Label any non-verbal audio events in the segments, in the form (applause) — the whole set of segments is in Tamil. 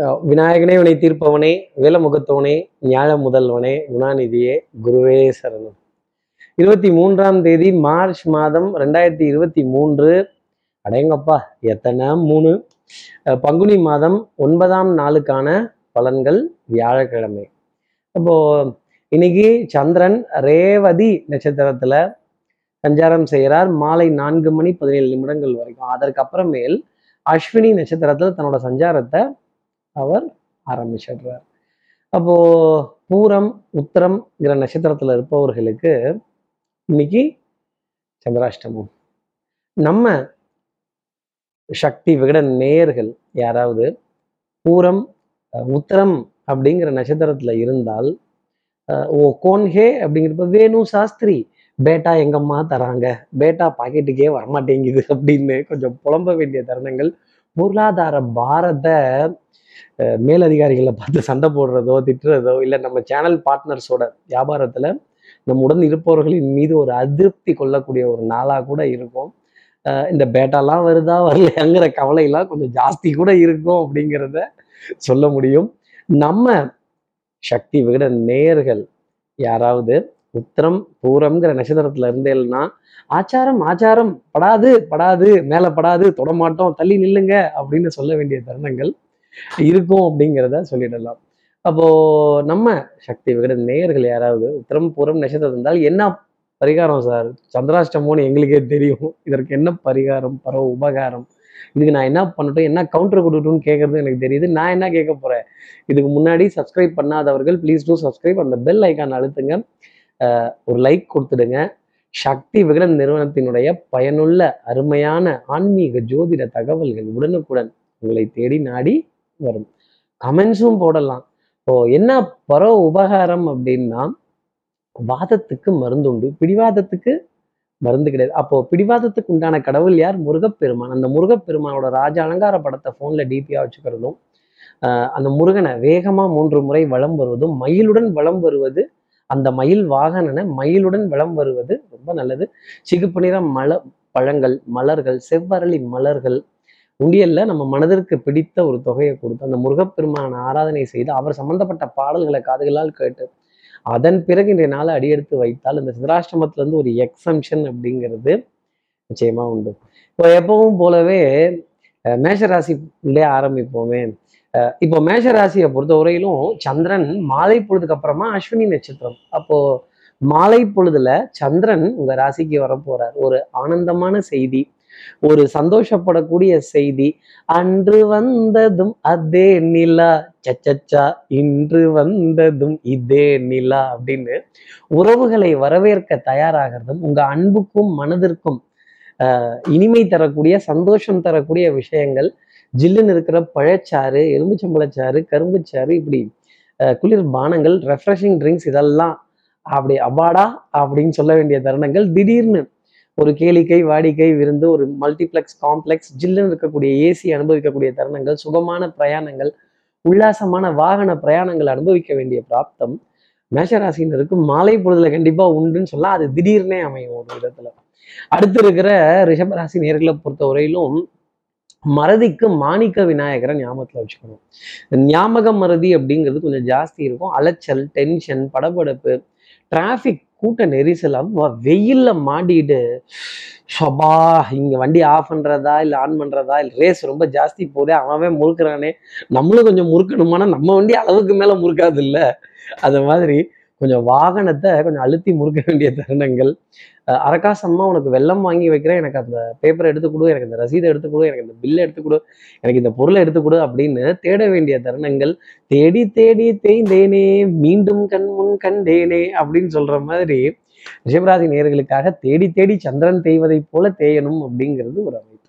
அஹ் விநாயகனே வினை தீர்ப்பவனே வேலமுகத்தவனே ஞாழ முதல்வனே குணாநிதியே குருவே சரணம். இருபத்தி மூன்றாம் தேதி மார்ச் மாதம் ரெண்டாயிரத்தி இருபத்தி மூன்று. அடையங்கப்பா எத்தனை? மூணு. பங்குனி மாதம் ஒன்பதாம் நாளுக்கான பலன்கள் வியாழக்கிழமை. அப்போ இன்னைக்கு சந்திரன் ரேவதி நட்சத்திரத்துல சஞ்சாரம் செய்கிறார். மாலை நான்கு மணி பதினேழு நிமிடங்கள் வரைக்கும். அதற்கப்புறமேல் அஸ்வினி நட்சத்திரத்துல தன்னோட சஞ்சாரத்தை அவர் ஆரம்பிச்சிடுறார். அப்போ பூரம் உத்தரம்ங்கிற நட்சத்திரத்துல இருப்பவர்களுக்கு இன்னைக்கு சந்திராஷ்டமம். நம்ம சக்தி விகட நேயர்கள் யாராவது பூரம் உத்தரம் அப்படிங்கிற நட்சத்திரத்துல இருந்தால் ஓ கோன்ஹே அப்படிங்கிறப்ப வேணு சாஸ்திரி பேட்டா எங்கம்மா தராங்க? பேட்டா பாக்கெட்டுக்கே வரமாட்டேங்குது அப்படின்னு கொஞ்சம் புலம்ப வேண்டிய தருணங்கள். பொருளாதார பாரத்தை மேலதிகாரிகளை பார்த்து சண்டை போடுறதோ திட்டுறதோ இல்லை நம்ம சேனல் பார்ட்னர்ஸோட வியாபாரத்துல நம்முடன் இருப்பவர்களின் மீது ஒரு அதிருப்தி கொள்ளக்கூடிய ஒரு நாளா கூட இருக்கும். இந்த பேட்டாலாம் வருதா வரலையாங்கிற கவலையெல்லாம் கொஞ்சம் ஜாஸ்தி கூட இருக்கும் அப்படிங்கிறத சொல்ல முடியும். நம்ம சக்தி விகட நேயர்கள் யாராவது உத்தரம் பூரம்ங்கிற நட்சத்திரத்துல இருந்தேன்னா ஆச்சாரம் ஆச்சாரம் படாது படாது மேல படாது தொடமாட்டோம் தள்ளி நில்லுங்க அப்படின்னு சொல்ல வேண்டிய தருணங்கள் இருக்கும் அப்படிங்கிறத சொல்லிடலாம். அப்போ நம்ம சக்தி விகட நேயர்கள் யாராவது உத்தரம் பூரம் நட்சத்திரம் இருந்தால் என்ன பரிகாரம் சார்? சந்திராஷ்டமோன்னு எங்களுக்கே தெரியும். இதற்கு என்ன பரிகாரம்? பரவ உபகாரம். இதுக்கு நான் என்ன பண்ணட்டும் என்ன கவுண்டர் கொடுக்கட்டும்னு கேட்கறது எனக்கு தெரியுது. நான் என்ன கேட்க போறேன்? இதுக்கு முன்னாடி சப்ஸ்கிரைப் பண்ணாதவர்கள் ப்ளீஸ் டூ சப்ஸ்கிரைப் அந்த பெல் ஐக்கான் அழுத்துங்க. ஒரு லைக் கொடுத்துடுங்க. சக்தி விகடன் நிறுவனத்தினுடைய பயனுள்ள அருமையான ஆன்மீக ஜோதிட தகவல்கள் உடனுக்குடன் உங்களை தேடி நாடி வரும். கமெண்ட்ஸும் போடலாம். இப்போ என்ன பரோ உபகாரம் அப்படின்னா வாதத்துக்கு மருந்து உண்டு. பிடிவாதத்துக்கு மருந்து கிடையாது. அப்போ பிடிவாதத்துக்கு உண்டான கடவுள் யார்? முருகப்பெருமான். அந்த முருகப்பெருமானோட ராஜ அலங்கார படத்தை போன்ல டிபியா வச்சுக்கிறதும் ஆஹ் அந்த முருகனை வேகமா மூன்று முறை வலம் வருவதும் மயிலுடன் வலம் வருவது அந்த மயில் வாகனனை மயிலுடன் வளம் வருவது ரொம்ப நல்லது. சிகப்பு நிற மல பழங்கள் மலர்கள் செவ்வரளி மலர்கள் உண்டியல்ல நம்ம மனதிற்கு பிடித்த ஒரு தொகையை கொடுத்து அந்த முருகப்பெருமான ஆராதனை செய்து அவர் சம்பந்தப்பட்ட பாடல்களை காதுகளால் கேட்டு அதன் பிறகு இன்றைய நாளை அடியெடுத்து வைத்தால் இந்த சிதராஷ்டிரமத்திலேருந்து ஒரு எக்ஸம்ஷன் அப்படிங்கிறது நிச்சயமா உண்டு. இப்போ எப்பவும் போலவே அஹ், மேஷராசிலே ஆரம்பிப்போமே. அஹ், இப்போ மேஷராசியை பொறுத்த வரையிலும் சந்திரன் மாலை பொழுதுக்கு அப்புறமா அஸ்வினி நட்சத்திரம். அப்போ மாலை பொழுதுல சந்திரன் உங்க ராசிக்கு வரப்போறார். ஒரு ஆனந்தமான செய்தி ஒரு சந்தோஷப்படக்கூடிய செய்தி. அன்று வந்ததும் அதே நிலா. சச்சச்சா இன்று வந்ததும் இதே நிலா அப்படின்னு உறவுகளை வரவேற்க தயாராகிறதும் உங்க அன்புக்கும் மனதிற்கும் ஆஹ், இனிமை தரக்கூடிய சந்தோஷம் தரக்கூடிய விஷயங்கள். ஜில்லுன்னு இருக்கிற பழச்சாறு எலும்புச்சம்பழச்சாறு கரும்புச்சாறு இப்படி குளிர் பானங்கள் ரெஃப்ரெஷிங் ட்ரிங்க்ஸ் இதெல்லாம் அப்படி அவாடா அப்படின்னு சொல்ல வேண்டிய தருணங்கள் திடீர்னு ஒரு கேளிக்கை வாடிக்கை விருந்து ஒரு மல்டிப்ளெக்ஸ் காம்ப்ளெக்ஸ் ஜில்லுன்னு இருக்கக்கூடிய ஏசி அனுபவிக்கக்கூடிய தருணங்கள் சுகமான பிரயாணங்கள் உல்லாசமான வாகன பிரயாணங்கள் அனுபவிக்க வேண்டிய பிராப்தம். மேஷராசினருக்கு மாலை பொழுதுல கண்டிப்பா உண்டுன்னு சொல்லலாம் அது திடீர்னே அமையும் ஒரு விதத்துல. அடுத்து இருக்கிற ரிஷபராசி நேர்களை பொறுத்த வரையிலும் மறதிக்கு மாணிக்க விநாயகரை ஞாபகத்துல வச்சுக்கணும். ஞாபக மறதி அப்படிங்கிறது கொஞ்சம் ஜாஸ்தி இருக்கும். அலைச்சல் டென்ஷன் படபடப்பு டிராஃபிக் கூட்ட நெரிசல் அப்ப வெயில்ல மாட்டிட்டு ஷபா இங்க வண்டி ஆஃப் பண்றதா இல்ல ஆன் பண்றதா இல்ல ரேஸ் ரொம்ப ஜாஸ்தி போதே அவனவே முறுக்கிறானே. நம்மளும் கொஞ்சம் முறுக்கணுமானா நம்ம வண்டி அளவுக்கு மேல முறுக்காது இல்ல அது மாதிரி கொஞ்சம் வாகனத்தை கொஞ்சம் அழுத்தி முறுக்க வேண்டிய தருணங்கள். அஹ் உனக்கு வெள்ளம் வாங்கி வைக்கிறேன். எனக்கு அந்த பேப்பரை எடுத்து கொடு எனக்கு இந்த ரசீதை எடுத்து கொடு எனக்கு இந்த பில்லை எடுத்து கொடு எனக்கு இந்த பொருளை எடுத்து கொடு அப்படின்னு தேட வேண்டிய தருணங்கள். தேடி தேடி தேய்ந்தேனே மீண்டும் கண் முன் கண்டேனே அப்படின்னு சொல்ற மாதிரி ரிஷபராசி நேர்களுக்காக தேடி தேடி சந்திரன் தேய்வதைப் போல தேயணும் அப்படிங்கிறது ஒரு அமைப்பு.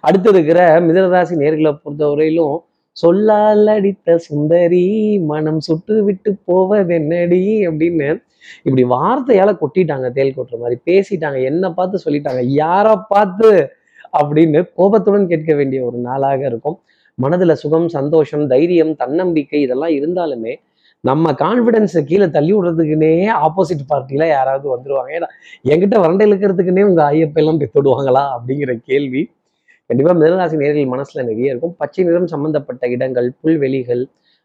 அடுத்து இருக்கிற மிதனராசி நேர்களை பொறுத்தவரையிலும் சொல்லால் அடித்த சுந்தரி மனம் சுட்டு விட்டு போவதென்னடி அப்படின்னு இப்படி வார்த்தையால கொட்டிட்டாங்க தேல் கொட்டுற மாதிரி பேசிட்டாங்க என்ன பார்த்து சொல்லிட்டாங்க யாரை பார்த்து அப்படின்னு கோபத்துடன் கேட்க வேண்டிய ஒரு நாளாக இருக்கும். மனதுல சுகம் சந்தோஷம் தைரியம் தன்னம்பிக்கை இதெல்லாம் இருந்தாலுமே நம்ம கான்ஃபிடென்ஸை கீழே தள்ளி விடுறதுக்குன்னே ஆப்போசிட் பார்ட்டியில யாராவது வந்துருவாங்க. ஏன்னா என்கிட்ட வறண்டை இழுக்கிறதுக்குன்னே உங்க ஐயப்பெல்லாம் பெத்துடுவாங்களா அப்படிங்கிற கேள்வி கண்டிப்பா மிதனராசி நேரில் மனசுல நிறைய இருக்கும். பச்சை நிறம் சம்பந்தப்பட்ட இடங்கள் புல்வெளிகள்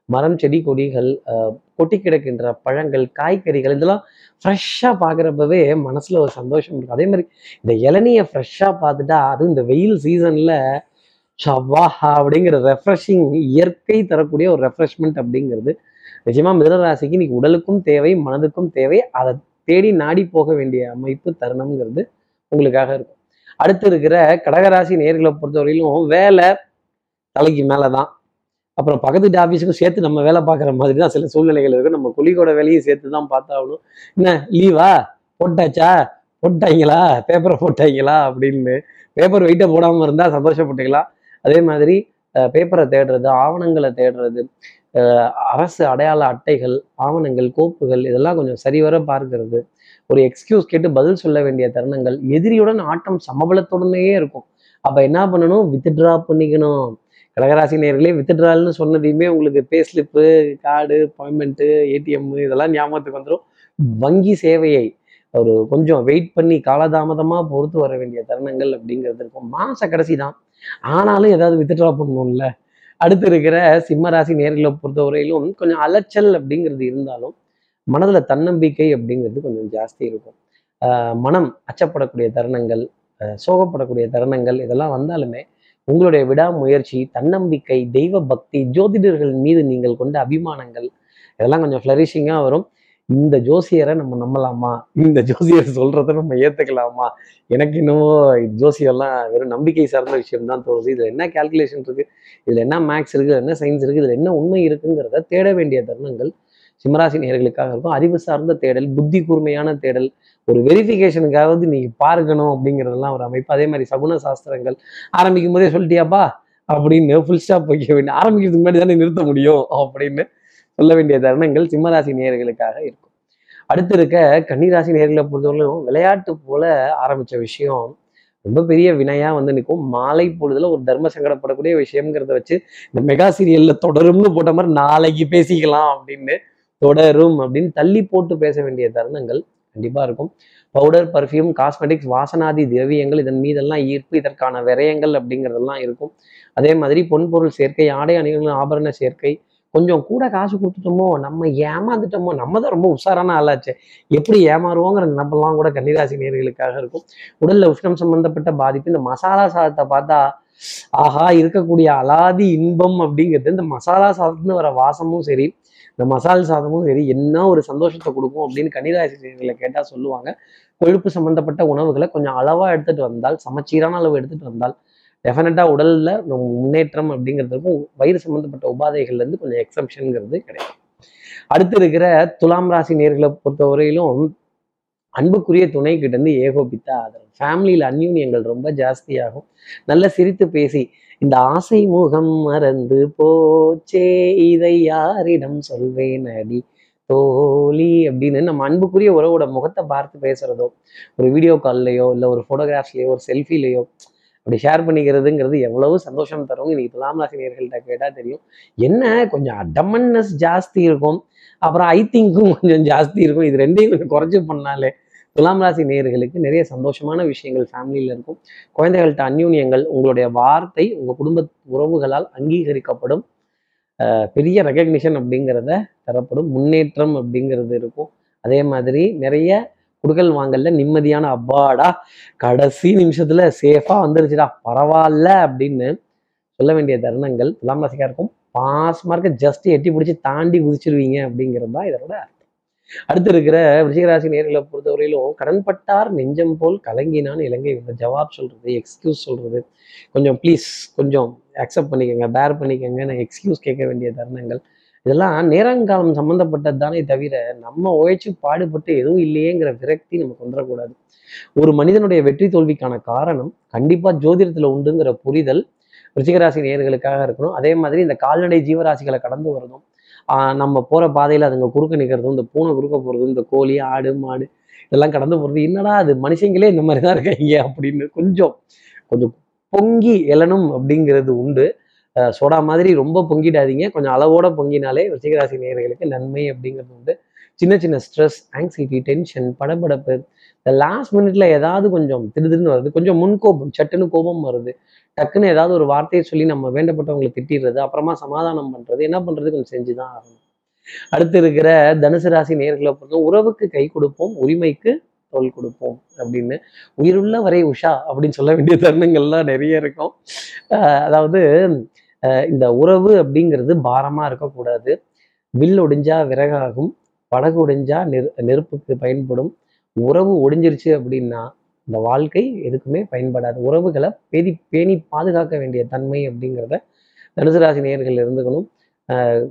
மரம் செடி கொடிகள் ஆஹ் கொட்டி கிடக்கின்ற பழங்கள் காய்கறிகள் இதெல்லாம் ஃப்ரெஷ்ஷாக பார்க்குறப்பவே மனசுல ஒரு சந்தோஷம் இருக்கும். அதே மாதிரி இந்த இளநியை ஃப்ரெஷ்ஷாக பார்த்துட்டா அதுவும் இந்த வெயில் சீசன்ல சவ்வாஹா அப்படிங்கிற ரெஃப்ரெஷிங் இயற்கை தரக்கூடிய ஒரு ரெஃப்ரெஷ்மெண்ட் அப்படிங்கிறது நிஜமாக மிதனராசிக்கு இன்னைக்கு உடலுக்கும் தேவை மனதுக்கும் தேவை. அதை தேடி நாடி போக வேண்டிய அமைப்பு தருணம்ங்கிறது உங்களுக்காக இருக்கும். அடுத்து இருக்கிற கடகராசி நேர்களை பொறுத்தவரையிலும் வேலை தலைக்கு மேலே தான் அப்புறம் பக்கத்து வீட்டு ஆஃபீஸுக்கும் சேர்த்து நம்ம வேலை பார்க்குற மாதிரி தான் சில சூழ்நிலைகள் இருக்கும். நம்ம கொலிக்கோட வேலையும் சேர்த்து தான் பார்த்தாகணும். என்ன லீவா போட்டாச்சா? போட்டாங்களா? பேப்பரை போட்டாங்களா? அப்படின்னு பேப்பர் வெயிட்டை போடாமல் இருந்தால் சந்தோஷப்பட்டுக்கலாம். அதே மாதிரி பேப்பரை தேடுறது ஆவணங்களை தேடுறது அரசு அடையாள அட்டைகள் ஆவணங்கள் கோப்புகள் இதெல்லாம் கொஞ்சம் சரிவர பார்க்கறது. ஒரு எக்ஸ்கியூஸ் கேட்டு பதில் சொல்ல வேண்டிய தருணங்கள் எதிரியுடன் ஆட்டம் சமபலத்துடனேயே இருக்கும். அப்போ என்ன பண்ணணும்? வித்ட்ரா பண்ணிக்கணும். கடகராசி நேர்களே வித்ட்ரால்னு சொன்னதையுமே உங்களுக்கு pay slip card appointment ATM இதெல்லாம் ஞாபகத்துக்கு வந்துடும் வங்கி சேவையை ஒரு கொஞ்சம் வெயிட் பண்ணி காலதாமதமாக பொறுத்து வர வேண்டிய தருணங்கள் அப்படிங்கிறது இருக்கும். மாச கடைசி தான். ஆனாலும் ஏதாவது வித்ட்ரா பண்ணணும்ல? அடுத்து இருக்கிற சிம்மராசி நேர்களை பொறுத்தவரையிலும் கொஞ்சம் அலைச்சல் அப்படிங்கிறது இருந்தாலும் மனதுல தன்னம்பிக்கை அப்படிங்கிறது கொஞ்சம் ஜாஸ்தி இருக்கும். ஆஹ் மனம் அச்சப்படக்கூடிய தருணங்கள் சோகப்படக்கூடிய தருணங்கள் இதெல்லாம் வந்தாலுமே உங்களுடைய விடாமுயற்சி தன்னம்பிக்கை தெய்வ பக்தி ஜோதிடர்கள் மீது நீங்கள் கொண்ட அபிமானங்கள் இதெல்லாம் கொஞ்சம் ஃப்ளரிஷிங்காக வரும். இந்த ஜோசியரை நம்ம நம்பலாமா? இந்த ஜோசியர் சொல்றதை நம்ம ஏத்துக்கலாமா? எனக்கு இன்னும் ஜோசியெல்லாம் வெறும் நம்பிக்கை சார்ந்த விஷயம் தான் தோணுது. இதுல என்ன கால்குலேஷன் இருக்கு? இதுல என்ன மேக்ஸ் இருக்கு? என்ன சயின்ஸ் இருக்கு? இதுல என்ன உண்மை இருக்குங்கிறத தேட வேண்டிய தருணங்கள் சிம்மராசி நேர்களுக்காக இருக்கும். அறிவு சார்ந்த தேடல் புத்தி கூர்மையான தேடல் ஒரு வெரிஃபிகேஷனுக்காவது நீங்க பார்க்கணும் அப்படிங்கிறதெல்லாம் ஒரு அமைப்பு. அதே மாதிரி சகுன சாஸ்திரங்கள் ஆரம்பிக்கும் போதே சொல்லிட்டியாப்பா? அப்படின்னு ஃபுல் ஸ்டாப் வைக்க வேண்டிய ஆரம்பிக்கிறதுக்கு முன்னாடி தானே நிறுத்த முடியும் அப்படின்னு சொல்ல வேண்டிய தருணங்கள் சிம்மராசி நேர்களுக்காக இருக்கும். அடுத்து இருக்க கன்னிராசி நேர்களை பொறுத்தவரையிலும் விளையாட்டு போல ஆரம்பிச்ச விஷயம் ரொம்ப பெரிய வினையா வந்து நிற்கும். மாலை பொழுதுல ஒரு தர்ம சங்கடப்படக்கூடிய விஷயம்ங்கிறத வச்சு இந்த மெகா சீரியல்ல தொடரும்னு போட்ட மாதிரி நாளைக்கு பேசிக்கலாம் அப்படின்னு தொடரும் அப்படின்னு தள்ளி போட்டு பேச வேண்டிய தருணங்கள் கண்டிப்பா இருக்கும். பவுடர் பர்ஃப்யூம் காஸ்மெட்டிக்ஸ் வாசனாதி திரவியங்கள் இதன் மீதெல்லாம் ஈர்ப்பு இதற்கான விரயங்கள் அப்படிங்கிறதெல்லாம் இருக்கும். அதே மாதிரி பொன்பொருள் சேர்க்கை ஆடை அணிகளின் ஆபரண சேர்க்கை கொஞ்சம் கூட காசு கொடுத்துட்டோமோ நம்ம ஏமாந்துட்டோமோ நம்ம தான் ரொம்ப உஷாரான ஆளாச்சு. எப்படி ஏமாறுவோங்கிற நினப்பெல்லாம் கூட கன்னிராசி நேர்களுக்காக இருக்கும். உடல்ல உஷ்ணம் சம்பந்தப்பட்ட பாதிப்பு இந்த மசாலா சாதத்தை பார்த்தா ஆஹா இருக்கக்கூடிய அலாதி இன்பம் அப்படிங்கிறது இந்த மசாலா சாதத்துன்னு வர வாசமும் சரி இந்த மசால் சாதமும் சரி என்ன ஒரு சந்தோஷத்தை கொடுக்கும் அப்படின்னு கன்னிராசினியர்களை கேட்டால் சொல்லுவாங்க. கொழுப்பு சம்பந்தப்பட்ட உணவுகளை கொஞ்சம் அளவா எடுத்துட்டு வந்தால் சமச்சீரான அளவு எடுத்துட்டு வந்தால் டெஃபினட்டாக உடல்ல முன்னேற்றம் அப்படிங்கிறதுக்கும் வயிறு சம்பந்தப்பட்ட உபாதைகள்ல இருந்து கொஞ்சம் எக்ஸம்ஷனுங்கிறது கிடைக்கும். அடுத்து இருக்கிற துலாம் ராசி நேர்களை பொறுத்தவரையிலும் அன்புக்குரிய துணை கிட்ட இருந்து ஏகோபித்த ஆதரவு. ஃபேமிலியில் அந்யூன்யங்கள் ரொம்ப ஜாஸ்தியாகும். நல்ல சிரித்து பேசி இந்த ஆசை முகம் மறந்து போச்சே இதை யாரிடம் சொல்வேன் அடி தோழி அப்படின்னு நம்ம அன்புக்குரிய உறவோட முகத்தை பார்த்து பேசுறதோ ஒரு வீடியோ கால்லையோ இல்லை ஒரு ஃபோட்டோகிராஃப்லேயோ ஒரு செல்ஃபிலேயோ அப்படி ஷேர் பண்ணிக்கிறதுங்கிறது எவ்வளவு சந்தோஷம் தரும்? இன்னைக்கு துலாம் ராசினியர்கள்ட்ட கேட்டால் தெரியும். என்ன? கொஞ்சம் அடமன்னஸ் ஜாஸ்தி இருக்கும். அப்புறம் ஐ திங்க்கும் கொஞ்சம் ஜாஸ்தி இருக்கும். இது ரெண்டையும் கொஞ்சம் குறைச்சி பண்ணாலே துலாம் ராசி நேயர்களுக்கு நிறைய சந்தோஷமான விஷயங்கள் ஃபேமிலியில் இருக்கும். குழந்தைகள்கிட்ட அந்யூன்யங்கள் உங்களுடைய வார்த்தை உங்கள் குடும்ப உறவுகளால் அங்கீகரிக்கப்படும் பெரிய ரெக்கக்னிஷன் அப்படிங்கிறத தரப்படும். முன்னேற்றம் அப்படிங்கிறது இருக்கும். அதே மாதிரி நிறைய குடுக்கல் வாங்கல நிம்மதியான அப்பாடா கடைசி நிமிஷத்துல சேஃபா வந்துருச்சுடா பரவாயில்ல அப்படின்னு சொல்ல வேண்டிய தருணங்கள் துலாம் ராசிக்காருக்கும் பாஸ் மார்க்க ஜஸ்ட் எட்டி பிடிச்சி தாண்டி குதிச்சிருவீங்க அப்படிங்கிறது தான் இதோட அடுத்து இருக்கிற விருச்சிகராசி நேர்களை பொறுத்தவரையிலும் கடன்பட்டார் நெஞ்சம் போல் கலங்கினான் இலங்கை இந்த ஜவாப் சொல்றது எக்ஸ்கியூஸ் சொல்றது. கொஞ்சம் ப்ளீஸ் கொஞ்சம் அக்செப்ட் பண்ணிக்கோங்க பேர் பண்ணிக்கோங்க நான் எக்ஸ்கியூஸ் கேட்க வேண்டிய தருணங்கள். இதெல்லாம் நேரங்காலம் சம்மந்தப்பட்டது தானே தவிர நம்ம உழைச்சி பாடுபட்டு எதுவும் இல்லையேங்கிற விரக்தி நமக்கு வந்துடக்கூடாது. ஒரு மனிதனுடைய வெற்றி தோல்விக்கான காரணம் கண்டிப்பா ஜோதிடத்துல உண்டுங்கிற புரிதல் ரிச்சிகராசி நேயர்களுக்காக இருக்கணும். அதே மாதிரி இந்த கால்நடை ஜீவராசிகளை கடந்து வரதும் நம்ம போற பாதையில அதுங்க குறுக்க நிற்கிறதும் இந்த பூனை குறுக்க போறதும் இந்த கோழி ஆடு மாடு இதெல்லாம் கடந்து போறது என்னடா அது மனுஷங்களே இந்த மாதிரி தான் இருக்காங்க அப்படின்னு கொஞ்சம் கொஞ்சம் பொங்கி எழனும் அப்படிங்கிறது உண்டு. சோடா மாதிரி ரொம்ப பொங்கிடாதீங்க. கொஞ்சம் அளவோட பொங்கினாலே ரிச்சிகராசி நேயர்களுக்கு நன்மை அப்படிங்கிறது உண்டு. சின்ன சின்ன ஸ்ட்ரெஸ் ஆங்ஸைட்டி டென்ஷன் படபடப்பு. இந்த லாஸ்ட் மினிட்ல ஏதாவது கொஞ்சம் திடுதிடுன்னு வருது. கொஞ்சம் முன்கோபம் சட்டுன்னு கோபம் வருது. டக்குன்னு ஏதாவது ஒரு வார்த்தையை சொல்லி நம்ம வேண்டப்பட்டவங்களை திட்டிடுறது அப்புறமா சமாதானம் பண்றது என்ன பண்றது? கொஞ்சம் செஞ்சுதான் ஆகணும். அடுத்து இருக்கிற தனுசு ராசி நேர்களை பொறுத்த உறவுக்கு கை கொடுப்போம் உரிமைக்கு தோல் கொடுப்போம் அப்படின்னு. உயிருள்ள வரை உஷா அப்படின்னு சொல்ல வேண்டிய தருணங்கள்லாம் நிறைய இருக்கும். அதாவது இந்த உறவு அப்படிங்கிறது பாரமா இருக்கக்கூடாது. வில் ஒடிஞ்சா விறகாகும் படகு ஒடிஞ்சா நெரு நெருப்புக்கு பயன்படும். உறவு ஒடிஞ்சிருச்சு அப்படின்னா இந்த வாழ்க்கை எதுக்குமே பயன்படாது. உறவுகளை பேதி பேணி பாதுகாக்க வேண்டிய தன்மை அப்படிங்கிறத தனுசு ராசி நேயர்கள் இருந்துக்கணும். ஆஹ்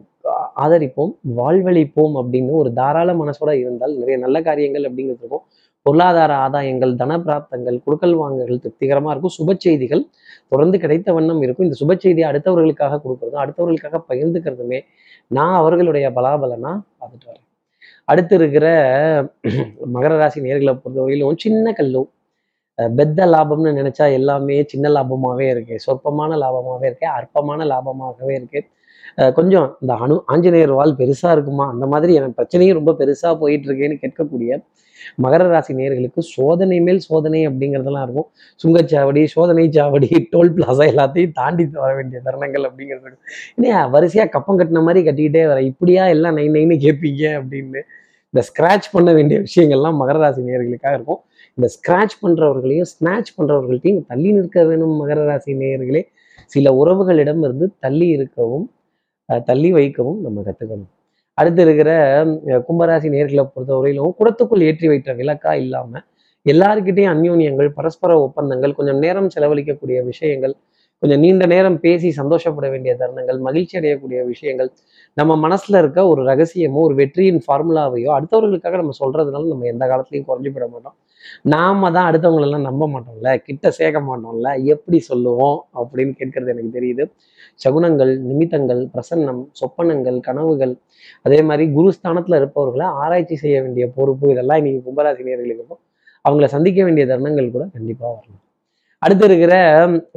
ஆதரிப்போம் வாழ்வழிப்போம் அப்படின்னு ஒரு தாராள மனசோட இருந்தால் நிறைய நல்ல காரியங்கள் அப்படிங்கிறது இருக்கும். பொருளாதார ஆதாயங்கள் தன பிராப்தங்கள் குடுக்கல் வாங்கல்கள் திருப்திகரமா இருக்கும். சுப செய்திகள் தொடர்ந்து கிடைத்த வண்ணம் இருக்கும். இந்த சுப செய்தியை அடுத்தவர்களுக்காக கொடுக்குறதும் அடுத்தவர்களுக்காக பகிர்ந்துக்கிறதுமே நான் அவர்களுடைய பலாபலனா பார்த்துட்டு வரேன். அடுத்து இருக்கிற (clears throat) மகர ராசி நேர்களை பொறுத்தவரையிலும் சின்ன கல்லும் அஹ் பெத்த லாபம்னு நினைச்சா எல்லாமே சின்ன லாபமாவே இருக்கு. சொற்பமான லாபமாவே இருக்கு. அற்பமான லாபமாகவே இருக்கு. அஹ் கொஞ்சம் இந்த அணு ஆஞ்சநேயர் வாழ் பெருசா இருக்குமா? அந்த மாதிரி எனக்கு பிரச்சனையும் ரொம்ப பெருசா போயிட்டு இருக்கேன்னு கேட்கக்கூடிய மகர ராசி நேர்களுக்கு சோதனை மேல் சோதனை அப்படிங்கிறதெல்லாம் இருக்கும். சுங்கச்சாவடி சோதனை சாவடி டோல் பிளாசா எல்லாத்தையும் தாண்டி வர வேண்டிய தருணங்கள் அப்படிங்கிறது இருக்கும். என்ன வரிசையா கப்பம் கட்டின மாதிரி கட்டிக்கிட்டே வர இப்படியா எல்லாம் நைன் நைன்னு கேட்பீங்க அப்படின்னு இந்த ஸ்க்ராட்ச் பண்ண வேண்டிய விஷயங்கள்லாம் மகர ராசி நேர்களுக்காக இருக்கும். இந்த ஸ்கிராட்ச் பண்றவர்களையும் ஸ்நாட்ச் பண்ணுறவர்கள்ட்டையும் தள்ளி நிற்க வேணும் மகர ராசி நேயர்களே. சில உறவுகளிடம் இருந்து தள்ளி இருக்கவும் தள்ளி வைக்கவும் நம்ம கத்துக்கணும். அடுத்து இருக்கிற கும்பராசி நேர்களை பொறுத்தவரையிலும் குடத்துக்குள் ஏற்றி வைத்த விளக்கா இல்லாம எல்லாருக்கிட்டையும் அந்யோன்யங்கள் பரஸ்பர ஒப்பந்தங்கள் கொஞ்சம் நேரம் செலவழிக்கக்கூடிய விஷயங்கள் கொஞ்சம் நீண்ட நேரம் பேசி சந்தோஷப்பட வேண்டிய தருணங்கள் மகிழ்ச்சி அடையக்கூடிய விஷயங்கள் நம்ம மனசுல இருக்க ஒரு ரகசியமோ ஒரு வெற்றியின் ஃபார்முலாவையோ அடுத்தவர்களுக்காக நம்ம சொல்றதுனால நம்ம எந்த காலத்துலையும் குறைஞ்சு போட மாட்டோம். நாம தான் அடுத்தவங்களெல்லாம் நம்ப மாட்டோம்ல கிட்ட சேர்க்க மாட்டோம்ல எப்படி சொல்லுவோம் அப்படின்னு கேட்கறது எனக்கு தெரியுது. சகுனங்கள் நிமித்தங்கள் பிரசன்னம் சொப்பனங்கள் கனவுகள் அதே மாதிரி குருஸ்தானத்துல இருப்பவர்களை ஆராய்ச்சி செய்ய வேண்டிய பொறுப்பு இதெல்லாம் இன்னைக்கு கும்பராசி நேர்களுக்கு இருக்கும். அவங்கள சந்திக்க வேண்டிய தருணங்கள் கூட கண்டிப்பா வரலாம் அடுத்து இருக்கிற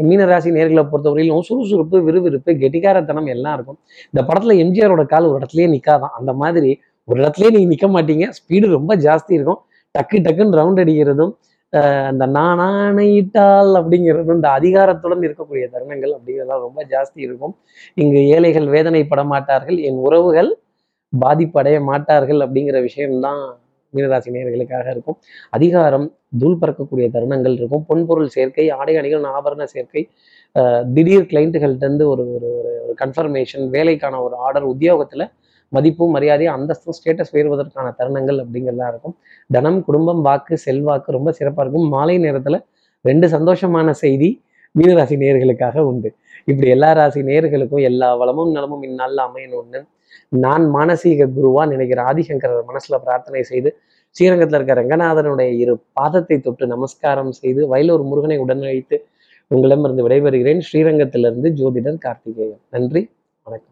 மீனராசி நேர்களை பொறுத்தவரையிலும் சுறுசுறுப்பு விறுவிறுப்பு கெட்டிக்காரத்தனம் எல்லாம் இருக்கும். இந்த படத்துல எம்ஜிஆரோட கால் ஒரு இடத்துலயே நிக்காதான். அந்த மாதிரி ஒரு இடத்துலயே நீங்க நிக்க மாட்டீங்க. ஸ்பீடு ரொம்ப ஜாஸ்தி இருக்கும். டக்கு டக்குன்னு ரவுண்ட் அடிக்கிறதும் அந்த நானானையிட்டால் அப்படிங்கிறது இந்த அதிகாரத்துடன் இருக்கக்கூடிய தருணங்கள் அப்படிங்கிறதெல்லாம் ரொம்ப ஜாஸ்தி இருக்கும். இங்கு ஏழைகள் வேதனைப்பட மாட்டார்கள் என் உறவுகள் பாதிப்படைய மாட்டார்கள் அப்படிங்கிற விஷயம்தான் மீனராசி நேர்களுக்காக இருக்கும். அதிகாரம் தூள் பறக்கக்கூடிய தருணங்கள் இருக்கும். பொன்பொருள் சேர்க்கை ஆடை அணிகள் ஆபரண சேர்க்கை திடீர் கிளைண்ட்டுகள்கிட்ட இருந்து ஒரு ஒரு ஒரு- கன்ஃபர்மேஷன் வேலைக்கான ஒரு ஆர்டர் உத்தியோகத்துல மதிப்பும் மரியாதையும் அந்தஸ்தும் ஸ்டேட்டஸ் உயர்வதற்கான தருணங்கள் அப்படிங்கிறதா இருக்கும். தனம் குடும்பம் வாக்கு செல்வாக்கு ரொம்ப சிறப்பா இருக்கும். மாலை நேரத்துல ரெண்டு சந்தோஷமான செய்தி மீனராசி நேயர்களுக்காக உண்டு. இப்படி எல்லா ராசி நேயர்களுக்கும் எல்லா வளமும் நலமும் இந்நாளில் அமையணும்னு நான் மானசீக குருவா நினைக்கிற ஆதிசங்கரர் மனசுல பிரார்த்தனை செய்து ஸ்ரீரங்கத்துல இருக்க ரங்கநாதனுடைய இரு பாதத்தை தொட்டு நமஸ்காரம் செய்து வயலூர் முருகனை உடனழைத்து உங்களிடமிருந்து விடைபெறுகிறேன். ஸ்ரீரங்கத்திலிருந்து ஜோதிடர் கார்த்திகேயன். நன்றி வணக்கம்.